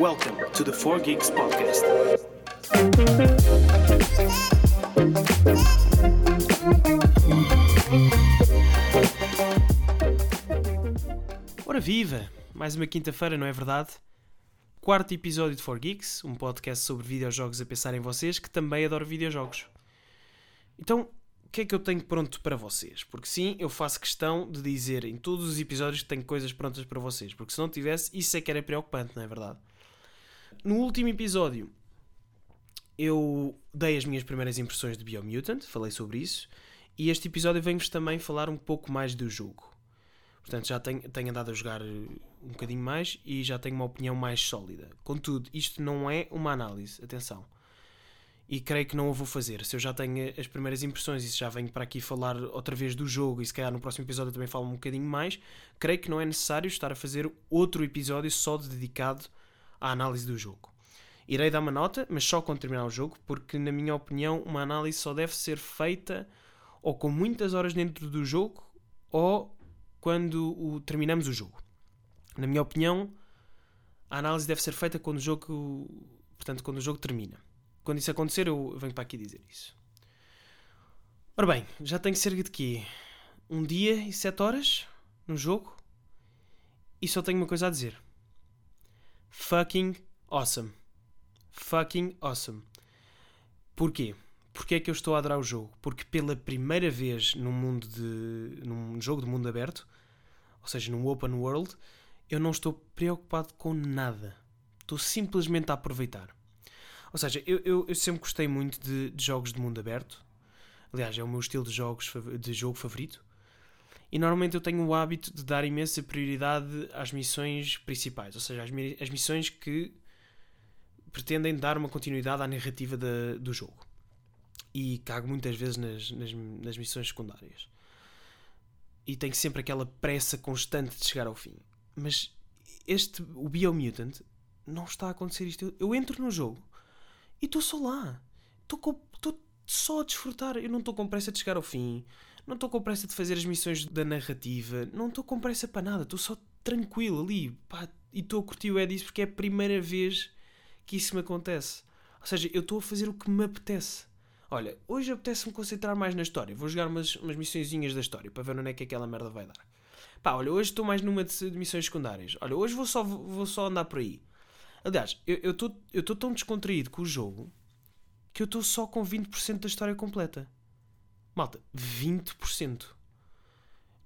Welcome to the 4 Geeks Podcast. Ora viva! Mais uma quinta-feira, não é verdade? Quarto episódio de 4 Geeks, um podcast sobre videojogos a pensar em vocês que também adoro videojogos. Então, o que é que eu tenho pronto para vocês? Porque sim, eu faço questão de dizer em todos os episódios que tenho coisas prontas para vocês, porque se não tivesse, isso é que era preocupante, não é verdade? No último episódio, eu dei as minhas primeiras impressões de Biomutant, falei sobre isso, e este episódio vem-vos também falar um pouco mais do jogo. Portanto, já tenho, tenho andado a jogar eh, um bocadinho mais e já tenho uma opinião mais sólida. Contudo, isto não é uma análise, atenção. E creio que não o vou fazer. Se eu já tenho as primeiras impressões e se já venho para aqui falar outra vez do jogo e se calhar no próximo episódio também falo um bocadinho mais, creio que não é necessário estar a fazer outro episódio só dedicado à análise do jogo. Irei dar uma nota, mas só quando terminar o jogo, porque, na minha opinião, uma análise só deve ser feita ou com muitas horas dentro do jogo ou quando o, terminamos o jogo. Na minha opinião, a análise deve ser feita quando o jogo, portanto, quando o jogo termina. Quando isso acontecer, eu venho para aqui dizer isso. Ora bem, já tenho cerca de quê? Um dia e sete horas no jogo e só tenho uma coisa a dizer. Fucking awesome. Fucking awesome. Porquê? Porquê é que eu estou a adorar o jogo? Porque pela primeira vez num mundo de. num jogo de mundo aberto, ou seja, num open world, eu não estou preocupado com nada. Estou simplesmente a aproveitar. Ou seja, eu, eu, eu sempre gostei muito de, de, jogos de mundo aberto. Aliás, é o meu estilo de, jogos, de jogo favorito. E normalmente eu tenho o hábito de dar imensa prioridade às missões principais, ou seja, às, as missões que pretendem dar uma continuidade à narrativa do jogo e cago muitas vezes nas, nas, nas missões secundárias. E tenho sempre aquela pressa constante de chegar ao fim. Mas este, o Biomutant, não está a acontecer isto. Eu, eu entro no jogo e estou só lá. Estou só a desfrutar. Eu não estou com pressa de chegar ao fim. Não estou com pressa de fazer as missões da narrativa. Não estou com pressa para nada. Estou só tranquilo ali. Pá, e estou a curtir o Edis porque é a primeira vez que isso me acontece. Ou seja, eu estou a fazer o que me apetece. Olha, hoje apetece-me concentrar mais na história. Vou jogar umas, umas missõezinhas da história para ver onde é que aquela merda vai dar. Pá, olha, hoje estou mais numa de, de, missões secundárias. Olha, hoje vou só, vou só andar por aí. Aliás, eu estou tão descontraído com o jogo que eu estou só com 20% da história completa. Malta, 20%.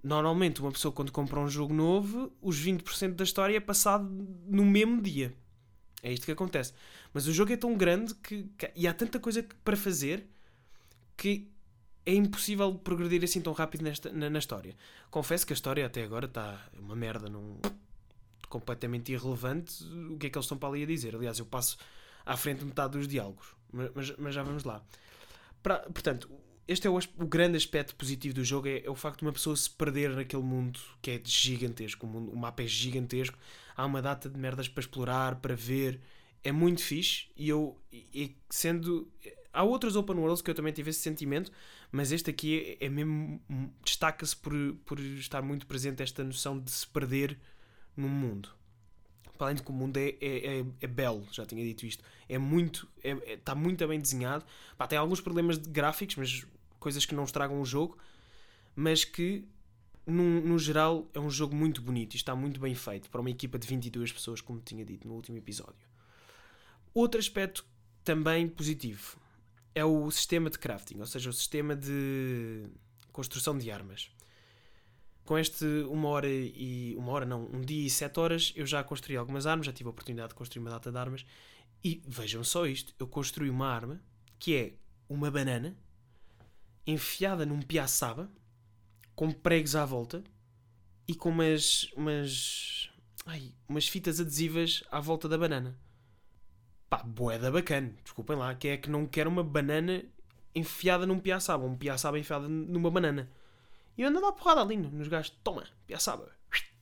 Normalmente, uma pessoa quando compra um jogo novo, os 20% da história é passado no mesmo dia. É isto que acontece. Mas o jogo é tão grande que, que e há tanta coisa para fazer que é impossível progredir assim tão rápido nesta, na, na, história. Confesso que a história até agora está uma merda, num, completamente irrelevante. O que é que eles estão para ali a dizer? Aliás, eu passo à frente metade dos diálogos, mas, mas, mas já vamos lá. Pra, portanto, este é o, o, grande aspecto positivo do jogo: é, é, o facto de uma pessoa se perder naquele mundo que é gigantesco. O, mundo, o mapa é gigantesco, há uma data de merdas para explorar, para ver. É muito fixe e eu, e sendo há outros open worlds que eu também tive esse sentimento, mas este aqui é, é mesmo. destaca-se por, por estar muito presente esta noção de se perder num mundo. Para além de que o mundo é, é, é, é belo, já tinha dito isto. É muito. É, está muito bem desenhado. Pá, tem alguns problemas de gráficos, mas coisas que não estragam o jogo, mas que no, no geral é um jogo muito bonito e está muito bem feito para uma equipa de 22 pessoas, como tinha dito no último episódio. Outro aspecto também positivo é o sistema de crafting, ou seja, o sistema de construção de armas. Com este uma hora e. uma hora não, um dia e sete horas eu já construí algumas armas, já tive a oportunidade de construir uma data de armas. E vejam só isto: eu construí uma arma que é uma banana enfiada num piaçaba com pregos à volta e com umas. umas. Ai, umas fitas adesivas à volta da banana pá, boeda bacana, desculpem lá, que é que não quer uma banana enfiada num piaçaba, um piaçaba enfiado numa banana. E eu ando a dar porrada ali nos gajos, toma, piaçaba,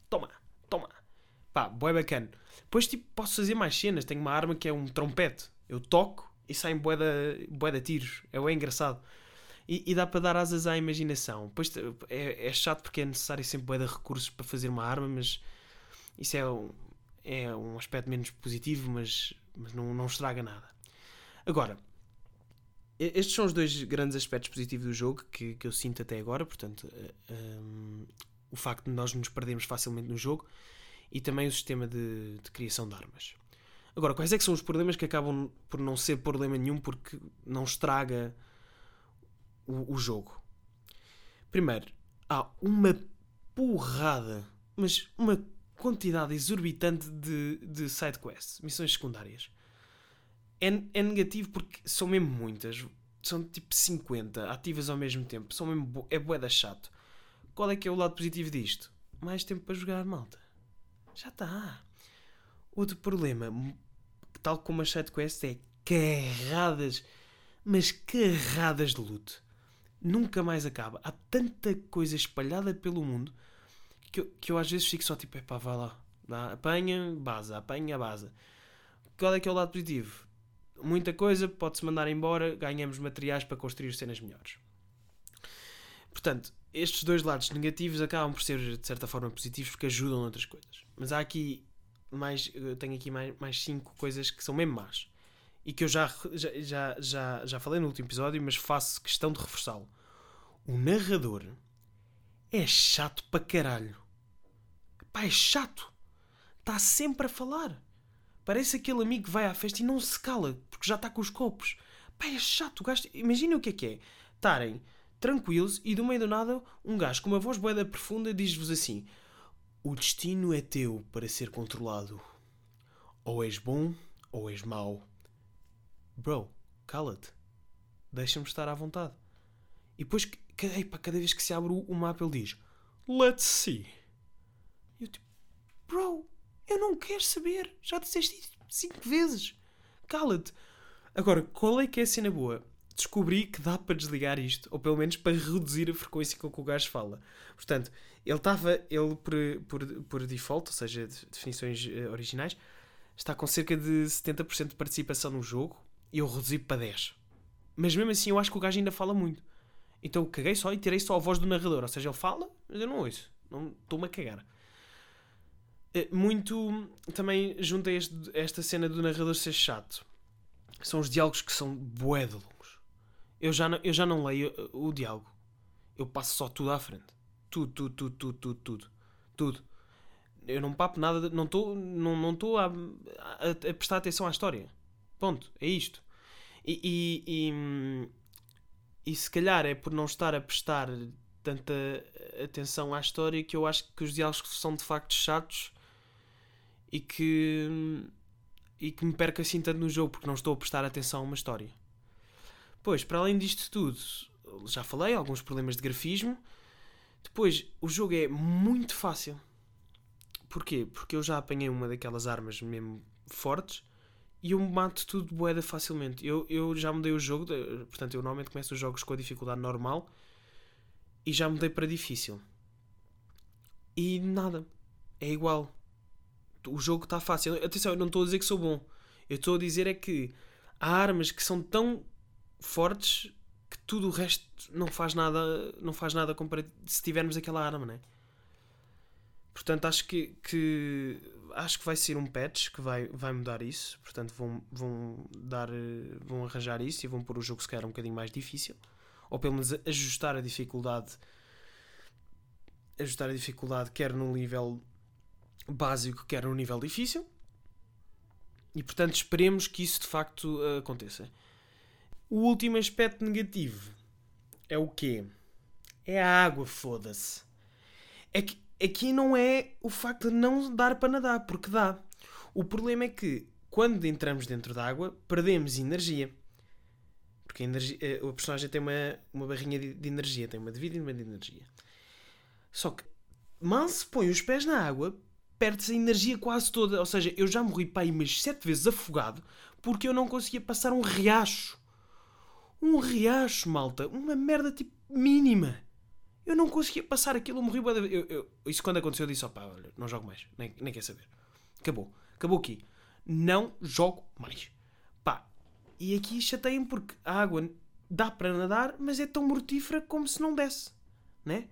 toma, toma. Pá, boé bacana. Depois, tipo, posso fazer mais cenas, tenho uma arma que é um trompete, eu toco e saem boeda, boeda tiros, é bem engraçado. E, e, dá para dar asas à imaginação. Depois é, é chato porque é necessário sempre boeda recursos para fazer uma arma, mas isso é um, é um aspecto menos positivo, mas, mas não, não estraga nada. Agora, estes são os dois grandes aspectos positivos do jogo que, que eu sinto até agora. Portanto, um, o facto de nós nos perdermos facilmente no jogo e também o sistema de, de, criação de armas. Agora, quais é que são os problemas que acabam por não ser problema nenhum porque não estraga o, o jogo? Primeiro, há uma porrada, mas uma quantidade exorbitante de, de sidequests, missões secundárias. É, é negativo porque são mesmo muitas. São tipo 50 ativas ao mesmo tempo. São mesmo, é boeda chato. Qual é que é o lado positivo disto? Mais tempo para jogar, malta. Já está. Outro problema, tal como as sidequests, é carradas, mas carradas de luto. Nunca mais acaba. Há tanta coisa espalhada pelo mundo que eu, que eu às vezes fico só tipo, epá, vá lá. Dá, apanha, base, apanha, base. Qual é que é o lado positivo? Muita coisa, pode-se mandar embora, ganhamos materiais para construir cenas melhores. Portanto, estes dois lados negativos acabam por ser de certa forma positivos porque ajudam outras coisas. Mas há aqui mais, eu tenho aqui mais, mais cinco coisas que são mesmo más e que eu já, já, já, já falei no último episódio, mas faço questão de reforçá-lo. O narrador é chato para caralho. Pá, é chato. Está sempre a falar. Parece aquele amigo que vai à festa e não se cala porque já está com os copos. Pá, é chato. Imagina o que é que é. Estarem tranquilos e do meio do nada um gajo com uma voz boeda profunda diz-vos assim: O destino é teu para ser controlado. Ou és bom ou és mau. Bro, cala-te. Deixa-me estar à vontade. E depois, epa, cada vez que se abre o mapa, ele diz: Let's see. Eu tipo: não quero saber. Já disseste isso cinco vezes. Cala-te. Agora, qual é que é a cena boa? Descobri que dá para desligar isto, ou pelo menos para reduzir a frequência com que o gajo fala. Portanto, ele estava, ele por, por, por default, ou seja, definições eh, originais, está com cerca de 70% de participação no jogo e eu reduzi para 10. Mas mesmo assim eu acho que o gajo ainda fala muito. Então caguei só e tirei só a voz do narrador. Ou seja, ele fala, mas eu não ouço. Não estou-me a cagar. Eh, muito também junto a este, esta cena do narrador ser chato. São os diálogos que são bué de longos. Eu já, não, eu já não leio eh, o diálogo. Eu passo só tudo à frente. Tudo, tudo, tudo, tudo, tudo, tudo. Tudo. Eu não papo nada, não estou não, não a, a, a prestar atenção à história. Ponto. É isto. E, e, e, e, se calhar é por não estar a prestar tanta atenção à história que eu acho que os diálogos são de facto chatos e que, e que me perco assim tanto no jogo porque não estou a prestar atenção a uma história. Pois, para além disto tudo, já falei, alguns problemas de grafismo. Depois, o jogo é muito fácil. Porquê? Porque eu já apanhei uma daquelas armas mesmo fortes e eu mato tudo boeda facilmente. Eu, eu já mudei o jogo, portanto, eu normalmente começo os jogos com a dificuldade normal e já mudei para difícil. E nada, é igual. O jogo está fácil. Atenção, eu não estou a dizer que sou bom. Eu estou a dizer é que há armas que são tão fortes que tudo o resto não faz nada, não faz nada se tivermos aquela arma, né? Portanto, acho que, que acho que vai ser um patch que vai, vai mudar isso. Portanto, vão, vão, dar, vão arranjar isso e vão pôr o jogo se calhar um bocadinho mais difícil. Ou pelo menos ajustar a dificuldade. Ajustar a dificuldade quer no nível básico, quer no nível difícil. E portanto, esperemos que isso de facto aconteça. O último aspecto negativo é o quê? É a água, foda-se. É que Aqui não é o facto de não dar para nadar, porque dá. O problema é que quando entramos dentro da água, perdemos energia. Porque a, energia, eh, a personagem tem uma, uma barrinha de, de energia, tem uma de vida e uma de energia. Só que mal se põe os pés na água, perde-se a energia quase toda. Ou seja, eu já morri para aí umas sete vezes afogado porque eu não conseguia passar um riacho. Um riacho, malta. Uma merda tipo mínima. Eu não conseguia passar aquilo, eu morri. Eu, eu, isso quando aconteceu, eu disse: opá, olha, não jogo mais, nem, nem quer saber. Acabou, acabou aqui. Não jogo mais. Pá, e aqui chateiem porque a água dá para nadar, mas é tão mortífera como se não desse, né?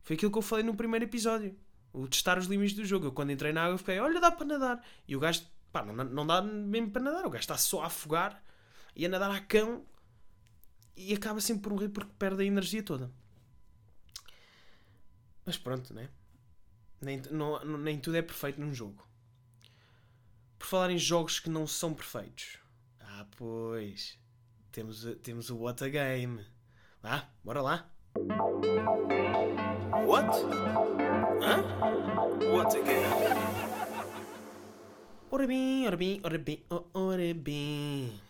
Foi aquilo que eu falei no primeiro episódio. O testar os limites do jogo. Eu quando entrei na água fiquei, olha, dá para nadar. E o gajo, pá, não, não dá mesmo para nadar. O gajo está só a afogar e a nadar a cão e acaba sempre por morrer porque perde a energia toda. Mas pronto, né? Nem, não, nem tudo é perfeito num jogo. Por falar em jogos que não são perfeitos. Ah, pois. Temos, temos o What a Game. Vá, bora lá. What? Hã? What a Game? Ora bem, ora bem, ora bem, ora bem.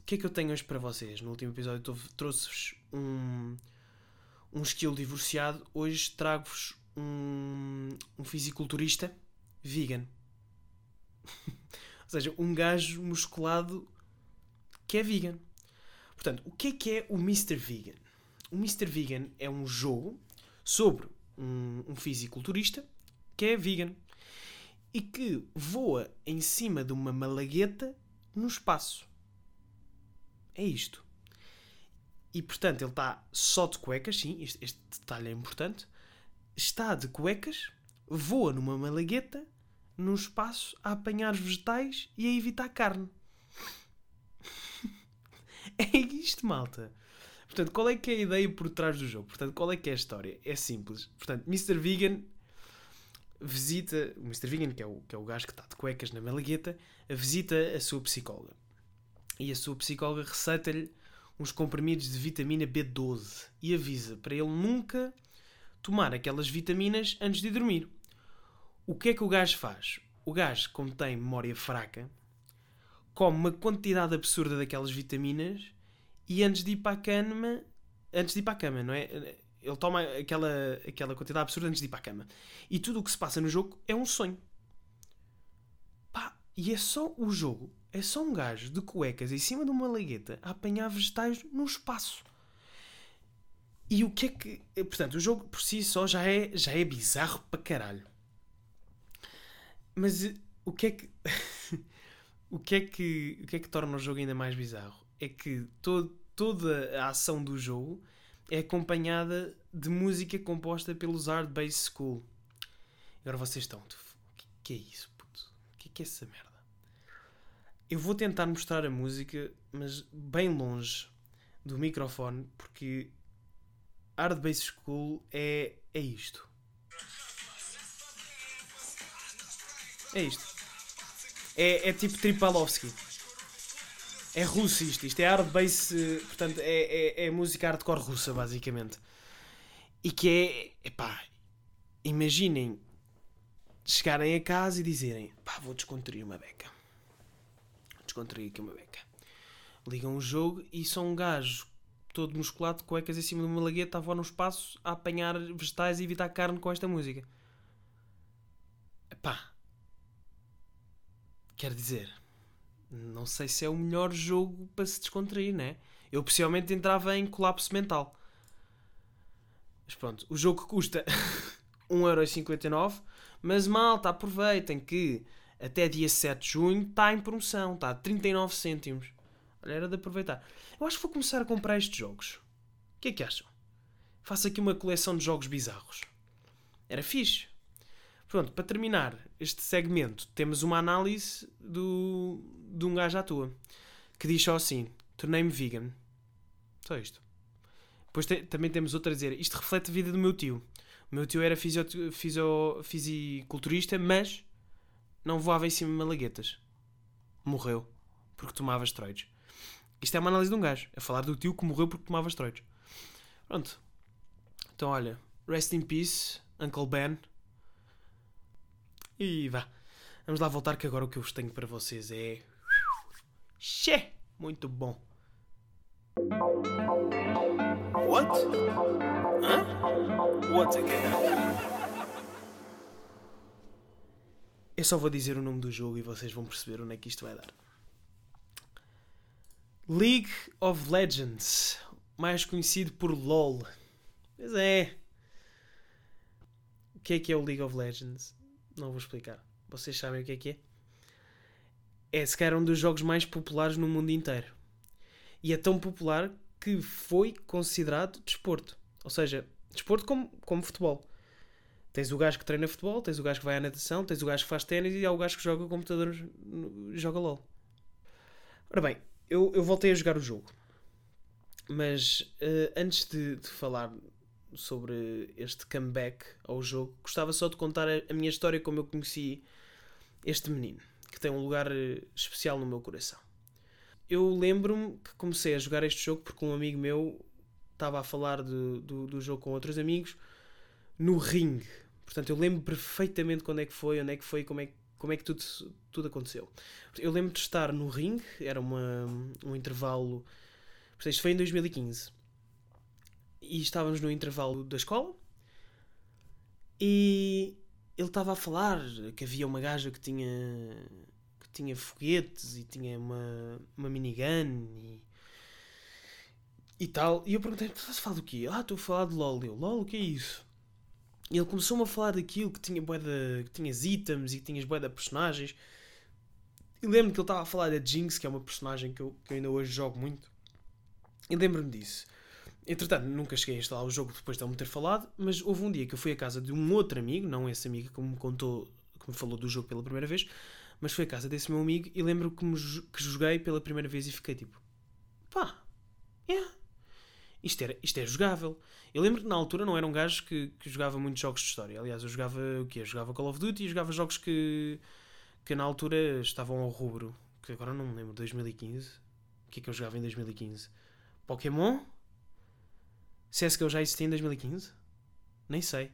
O que é que eu tenho hoje para vocês? No último episódio trouxe-vos um, um skill divorciado. Hoje trago-vos um, um fisiculturista vegan. Ou seja, um gajo musculado que é vegan. Portanto, o que é que é o Mr. Vegan? O Mr. Vegan é um jogo sobre um, um fisiculturista que é vegan e que voa em cima de uma malagueta no espaço. É isto. E portanto, ele está só de cuecas, sim, este, este detalhe é importante. Está de cuecas, voa numa malagueta no espaço a apanhar vegetais e a evitar carne. é isto, malta. Portanto, qual é que é a ideia por trás do jogo? Portanto, qual é que é a história? É simples. Portanto, Mr. Vegan visita... O Mr. Vegan, que é o, que é o gajo que está de cuecas na malagueta, visita a sua psicóloga. E a sua psicóloga receita-lhe uns comprimidos de vitamina B12 e avisa para ele nunca tomar aquelas vitaminas antes de dormir. O que é que o gajo faz? O gajo, como tem memória fraca, come uma quantidade absurda daquelas vitaminas e antes de ir para a cama, antes de ir para a cama, não é? Ele toma aquela, aquela quantidade absurda antes de ir para a cama. E tudo o que se passa no jogo é um sonho. Pá, e é só o jogo, é só um gajo de cuecas em cima de uma lagueta a apanhar vegetais no espaço. E o que é que. Portanto, o jogo por si só já é, já é bizarro para caralho. Mas eh, o que é que. o, que é que o que é que torna o jogo ainda mais bizarro? É que toda a ação do jogo é acompanhada de música composta pelos Hard Bass School. Agora vocês estão. O que, que é isso, puto? O que é que é essa merda? Eu vou tentar mostrar a música, mas bem longe do microfone, porque Hard Bass School é, é isto. É isto. É, é tipo Tripalovski. É russo isto. Isto é hard bass, portanto, é, é, é música hardcore russa, basicamente. E que é. Epá, imaginem chegarem a casa e dizerem: pá, vou descontrair uma beca. Descontrair aqui uma beca. Ligam o jogo e são um gajo todo musculado, cuecas em cima de uma lagueta, a voar no espaço a apanhar vegetais e evitar carne com esta música. Epá, Quer dizer, não sei se é o melhor jogo para se descontrair, né? Eu possivelmente entrava em colapso mental. Mas pronto, o jogo custa 1,59€, mas malta, aproveitem que até dia 7 de junho está em promoção, está a 39 cêntimos. Olha, era de aproveitar. Eu acho que vou começar a comprar estes jogos. O que é que acham? Faço aqui uma coleção de jogos bizarros. Era fixe. Pronto, para terminar este segmento, temos uma análise do, de um gajo à toa que diz só assim: tornei-me vegan. Só isto. Depois te, também temos outra a dizer: isto reflete a vida do meu tio. O meu tio era fisio, fisio, fisiculturista, mas não voava em cima de malaguetas. Morreu porque tomava esteroides. Isto é uma análise de um gajo, a falar do tio que morreu porque tomava esteroides. Pronto. Então, olha, rest in peace, Uncle Ben. E vá. Vamos lá voltar que agora o que eu tenho para vocês é. Xé! Muito bom. What? Hã? What again? Eu só vou dizer o nome do jogo e vocês vão perceber onde é que isto vai dar. League of Legends, mais conhecido por LOL. Pois é. O que é que é o League of Legends? Não vou explicar. Vocês sabem o que é que é? É se um dos jogos mais populares no mundo inteiro. E é tão popular que foi considerado desporto. Ou seja, desporto como, como futebol. Tens o gajo que treina futebol, tens o gajo que vai à natação, tens o gajo que faz ténis e há o gajo que joga computador, joga LOL. Ora bem, eu, eu voltei a jogar o jogo. Mas uh, antes de, de, falar sobre este comeback ao jogo, gostava só de contar a, a minha história como eu conheci este menino, que tem um lugar eh, especial no meu coração. Eu lembro-me que comecei a jogar este jogo porque um amigo meu estava a falar do, do, do jogo com outros amigos no ringue. Portanto, eu lembro perfeitamente quando é que foi, onde é que foi, como é, como é que tudo, tudo aconteceu. Eu lembro de estar no ringue, era uma, um intervalo Portanto, isto foi em 2015. E estávamos no intervalo da escola e ele estava a falar que havia uma gaja que tinha que tinha foguetes e tinha uma, uma minigun e, e tal. E eu perguntei: estás a falar do quê? Ah, estou a falar de LOL. Eu, LOL, o que é isso? E ele começou-me a falar daquilo que tinha de, que tinhas itens e que tinhas de personagens. E lembro que ele estava a falar da Jinx, que é uma personagem que eu, que eu ainda hoje jogo muito. E lembro-me disso. Entretanto, nunca cheguei a instalar o jogo depois de ele me ter falado, mas houve um dia que eu fui à casa de um outro amigo, não esse amigo que me contou, que me falou do jogo pela primeira vez, mas foi à casa desse meu amigo e lembro que, me, que joguei pela primeira vez e fiquei tipo, pá, yeah, isto, era, isto é jogável. Eu lembro que na altura não era um gajo que, que jogava muitos jogos de história. Aliás, eu jogava o quê? Eu jogava Call of Duty e jogava jogos que, que na altura estavam ao rubro, que agora não me lembro, 2015. O que é que eu jogava em 2015? Pokémon? CSGO já existia em 2015? Nem sei.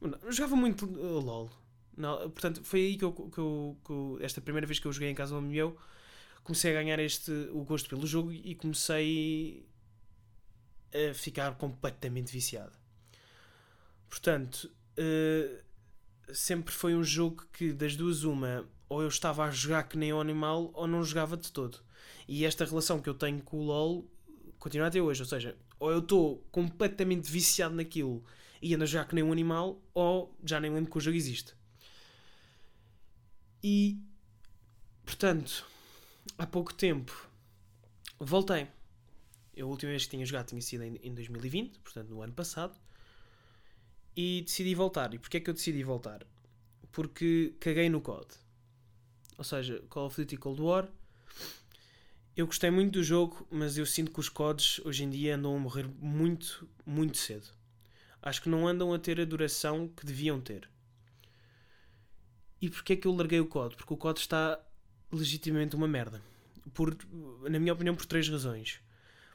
Eu jogava muito uh, LOL. Não, portanto, foi aí que eu, que, eu, que eu, Esta primeira vez que eu joguei em casa do meu, comecei a ganhar este, o gosto pelo jogo e comecei a ficar completamente viciado. Portanto, uh, sempre foi um jogo que das duas uma, ou eu estava a jogar que nem um animal, ou não jogava de todo. E esta relação que eu tenho com o LoL continua até hoje. Ou seja, ou eu estou completamente viciado naquilo e ando a jogar que nem um animal, ou já nem lembro que o jogo existe. E, portanto, há pouco tempo voltei. Eu, a última vez que tinha jogado tinha sido em, em 2020, portanto, no ano passado, e decidi voltar. E porquê é que eu decidi voltar? Porque caguei no COD. Ou seja, Call of Duty Cold War eu gostei muito do jogo, mas eu sinto que os CODs hoje em dia andam a morrer muito, muito cedo. Acho que não andam a ter a duração que deviam ter. E porquê é que eu larguei o COD? Porque o COD está legitimamente uma merda. Por, na minha opinião, por três razões.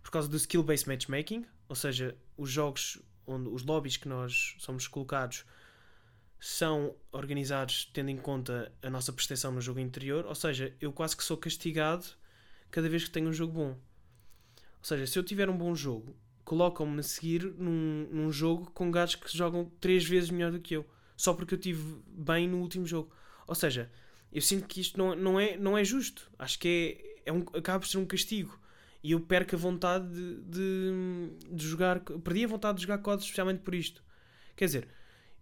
Por causa do skill-based matchmaking, ou seja, os jogos onde os lobbies que nós somos colocados são organizados tendo em conta a nossa prestação no jogo interior, ou seja, eu quase que sou castigado cada vez que tenho um jogo bom. Ou seja, se eu tiver um bom jogo, colocam-me a seguir num, num jogo com gajos que jogam três vezes melhor do que eu, só porque eu tive bem no último jogo. Ou seja, eu sinto que isto não, não, é, não é justo. Acho que é, é um, acaba por ser um castigo. E eu perco a vontade de, de, de jogar. Perdi a vontade de jogar COD especialmente por isto. Quer dizer,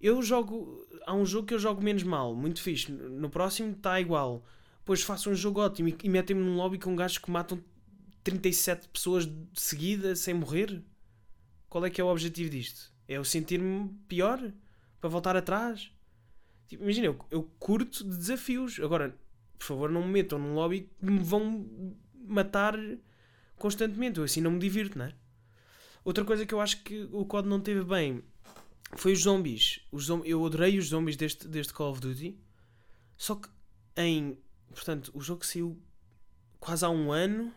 eu jogo. Há um jogo que eu jogo menos mal, muito fixe. No próximo está igual depois faço um jogo ótimo e, metem-me num lobby com gajos que matam 37 pessoas de seguida sem morrer? Qual é que é o objetivo disto? É eu sentir-me pior? Para voltar atrás? Tipo, imagina, eu, eu curto de desafios. Agora, por favor, não me metam num lobby que me vão matar constantemente. Eu assim não me divirto, não é? Outra coisa que eu acho que o COD não teve bem foi os zombies. Os eu adorei os zombies deste, deste Call of Duty. Só que em Portanto, o jogo saiu quase há um ano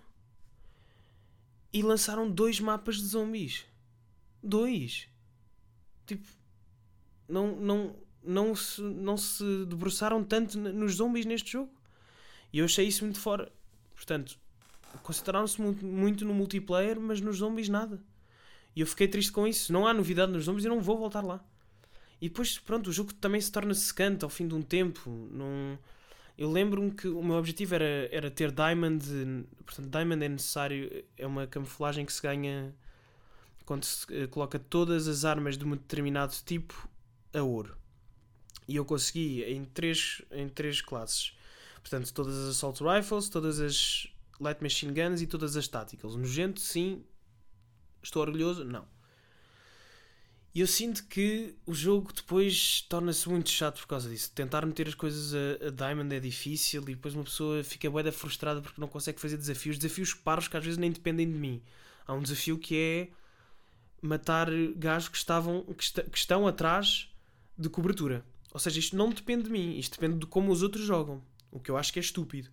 e lançaram dois mapas de zombies. Dois. Tipo, não, não, não, se, não se debruçaram tanto nos zombies neste jogo. E eu achei isso muito fora. Portanto, concentraram-se muito no multiplayer, mas nos zombies nada. E eu fiquei triste com isso. Não há novidade nos zombies e não vou voltar lá. E depois, pronto, o jogo também se torna secante ao fim de um tempo. Não eu lembro-me que o meu objetivo era, era ter Diamond. Portanto, Diamond é necessário, é uma camuflagem que se ganha quando se eh, coloca todas as armas de um determinado tipo a ouro. E eu consegui em três, em três classes. Portanto, todas as Assault Rifles, todas as Light Machine Guns e todas as Tacticals. Nojento, sim. Estou orgulhoso? Não. E eu sinto que o jogo depois torna-se muito chato por causa disso. Tentar meter as coisas a, a Diamond é difícil e depois uma pessoa fica bué frustrada porque não consegue fazer desafios. Desafios paros que às vezes nem dependem de mim. Há um desafio que é matar gajos que, estavam, que, est que estão atrás de cobertura. Ou seja, isto não depende de mim. Isto depende de como os outros jogam. O que eu acho que é estúpido.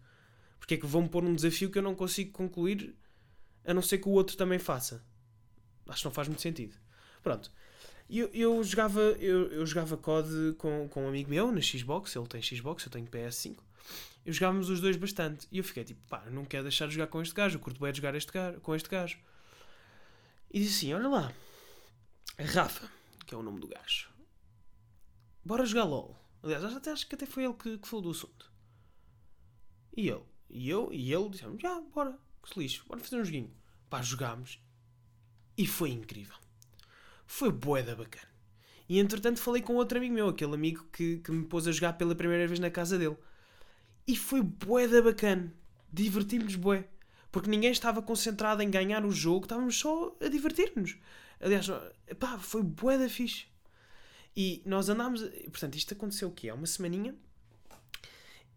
Porque é que vão pôr um desafio que eu não consigo concluir a não ser que o outro também faça. Acho que não faz muito sentido. Pronto. Eu, eu jogava, eu, eu jogava COD com, com um amigo meu na Xbox, ele tem Xbox, eu tenho PS5. Eu jogávamos os dois bastante. E eu fiquei tipo, pá, não quero deixar de jogar com este gajo, eu curto bem de jogar este gajo, com este gajo. E disse assim: olha lá, Rafa, que é o nome do gajo, bora jogar LOL. Aliás, até, acho que até foi ele que, que falou do assunto. E ele, e eu, e ele disseram: já, bora, que se lixo, bora fazer um joguinho. Pá, jogámos. E foi incrível foi boeda bacana. E entretanto falei com outro amigo meu, aquele amigo que, que me pôs a jogar pela primeira vez na casa dele. E foi boeda bacana. Divertimos-nos bué. Porque ninguém estava concentrado em ganhar o jogo, estávamos só a divertir-nos. Aliás, pá, foi boeda fixe. E nós andámos. Portanto, isto aconteceu o quê? Há uma semaninha.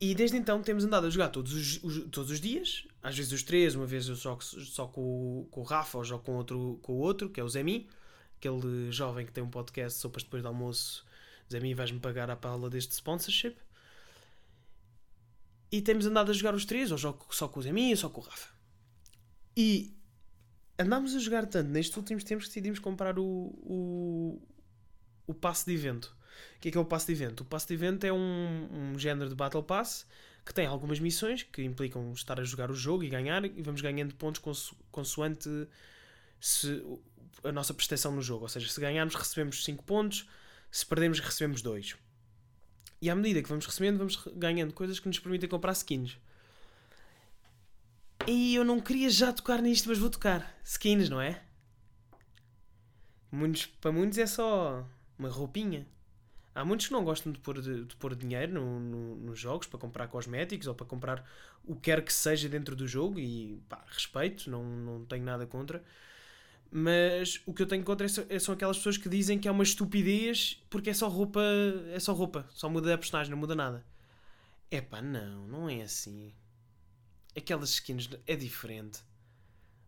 E desde então temos andado a jogar todos os, os, todos os dias. Às vezes os três, uma vez eu jogo só com, com o Rafa ou jogo com outro, com o outro, que é o Zemi aquele jovem que tem um podcast sopas depois do almoço, diz a mim vais-me pagar a pala deste sponsorship. E temos andado a jogar os três, ou jogo só com o Zemi ou só com o Rafa. E andámos a jogar tanto nestes últimos tempos que decidimos comprar o, o, o passe de evento. O que é que é o passe de evento? O passe de evento é um, um género de Battle Pass que tem algumas missões que implicam estar a jogar o jogo e ganhar, e vamos ganhando pontos conso, consoante se a nossa prestação no jogo. Ou seja, se ganharmos, recebemos 5 pontos, se perdermos, recebemos 2. E à medida que vamos recebendo, vamos ganhando coisas que nos permitem comprar skins. E eu não queria já tocar nisto, mas vou tocar. Skins, não é? Muitos, para muitos é só uma roupinha. Há muitos que não gostam de pôr, de, de pôr dinheiro no, no, nos jogos para comprar cosméticos ou para comprar o que quer que seja dentro do jogo e pá, respeito, não, não tenho nada contra. Mas o que eu tenho contra é, são aquelas pessoas que dizem que é uma estupidez porque é só roupa, é só roupa, só muda a personagem, não muda nada. É pá, não, não é assim. Aquelas skins é diferente.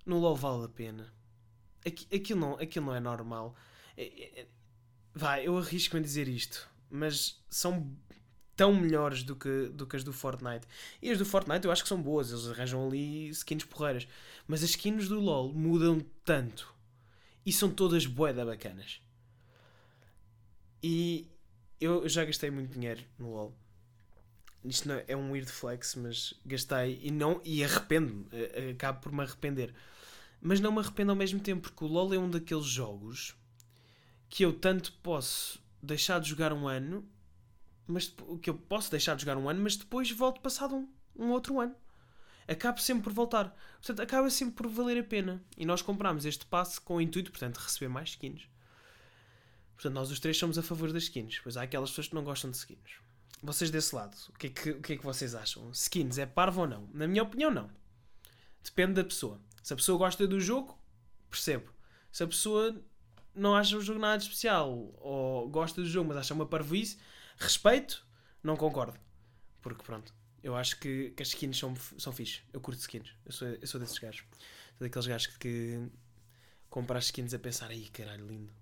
No LoL vale a pena. Aquilo não, aquilo não é normal. É, é, é vai, eu arrisco-me a dizer isto, mas são tão melhores do que, do que as do Fortnite. E as do Fortnite eu acho que são boas, eles arranjam ali skins porreiras. Mas as skins do LoL mudam tanto e são todas boeda bacanas. E eu já gastei muito dinheiro no LoL. Isto não é, é um weird flex, mas gastei e não e arrependo-me, acabo por me arrepender. Mas não me arrependo ao mesmo tempo, porque o LoL é um daqueles jogos que eu tanto posso deixar de jogar um ano, mas que eu posso deixar de jogar um ano, mas depois volto passado um, um outro ano acaba sempre por voltar. Portanto, acaba sempre por valer a pena. E nós compramos este passe com o intuito, portanto, de receber mais skins. Portanto, nós os três somos a favor das skins. Pois há aquelas pessoas que não gostam de skins. Vocês desse lado, o que é que, o que, é que vocês acham? Skins é parvo ou não? Na minha opinião, não. Depende da pessoa. Se a pessoa gosta do jogo, percebo. Se a pessoa não acha o jogo nada especial ou gosta do jogo, mas acha uma parvoíce, respeito, não concordo. Porque pronto, eu acho que, que as skins são, são fixe. Eu curto skins. Eu sou, eu sou desses gajos. Sou daqueles gajos que, que compram as skins a pensar, aí caralho, lindo.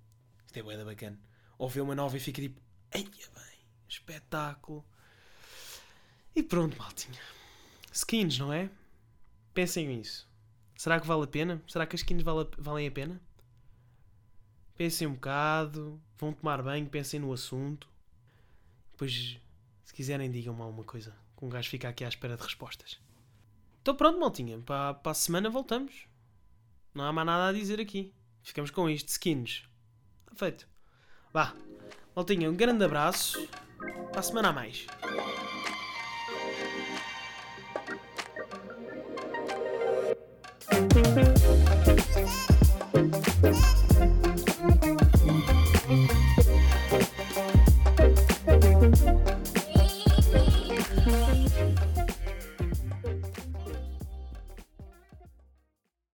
Isto é boeda bacana. Ou vê uma nova e fica tipo, eia bem, espetáculo. E pronto, maltinha. Skins, não é? Pensem nisso. Será que vale a pena? Será que as skins vale, valem a pena? Pensem um bocado, vão tomar banho, pensem no assunto. Depois, se quiserem, digam-me alguma coisa um gajo fica aqui à espera de respostas. Então pronto, maltinha. Para, para a semana voltamos. Não há mais nada a dizer aqui. Ficamos com isto. Skins. Está feito. Vá. Maltinha, um grande abraço. Para a semana a mais.